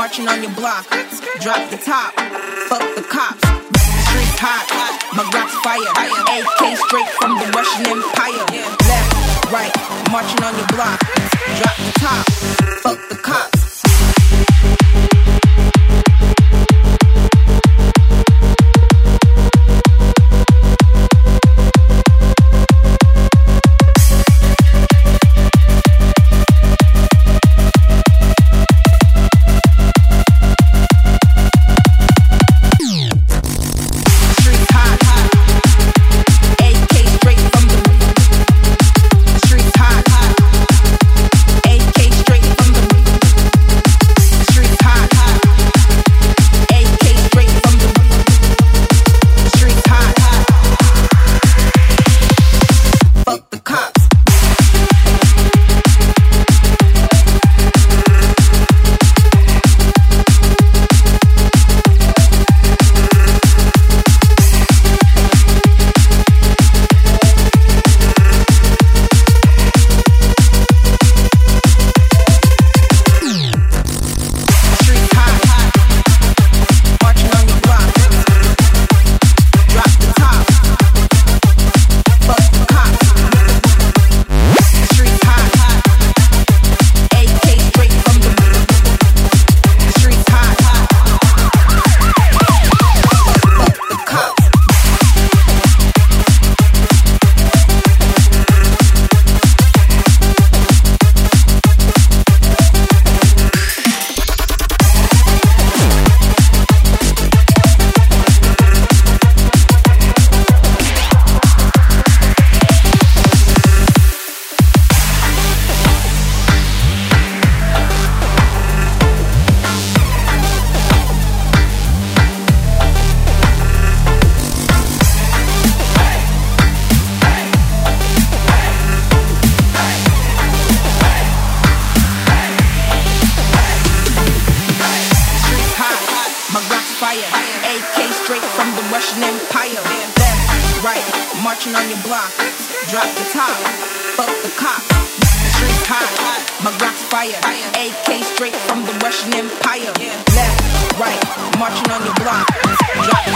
marching on your block. Drop the top, fuck the cops. Street hot, my Glock's fire. AK straight from the Russian Empire. Left, right, marching on your block. Drop watching on your block. Drop the top, fuck the cop. This is the streets hot, my rock's fire. AK straight from the Russian Empire. Left, right, marching on your block. Drop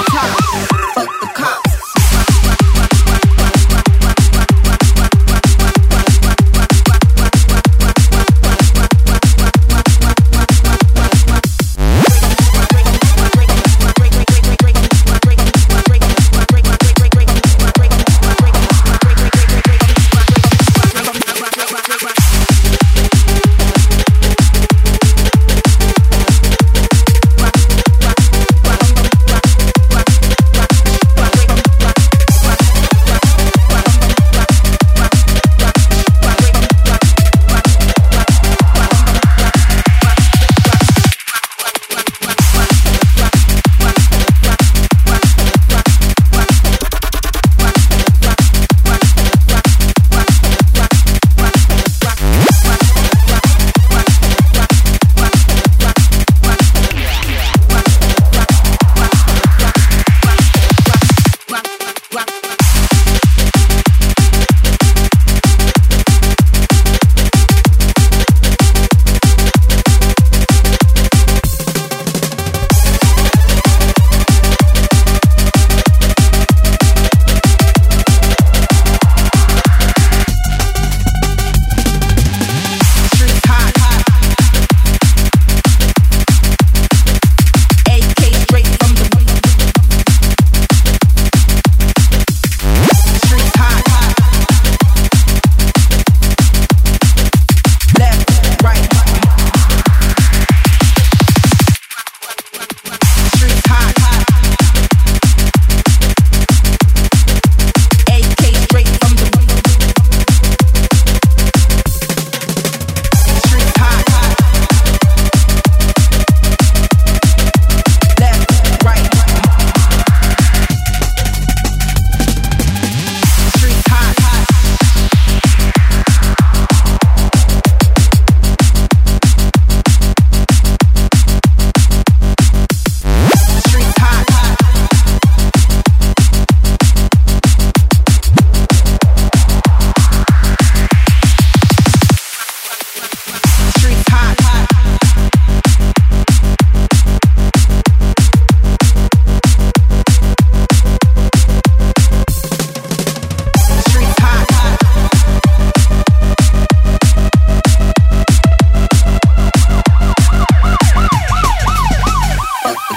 You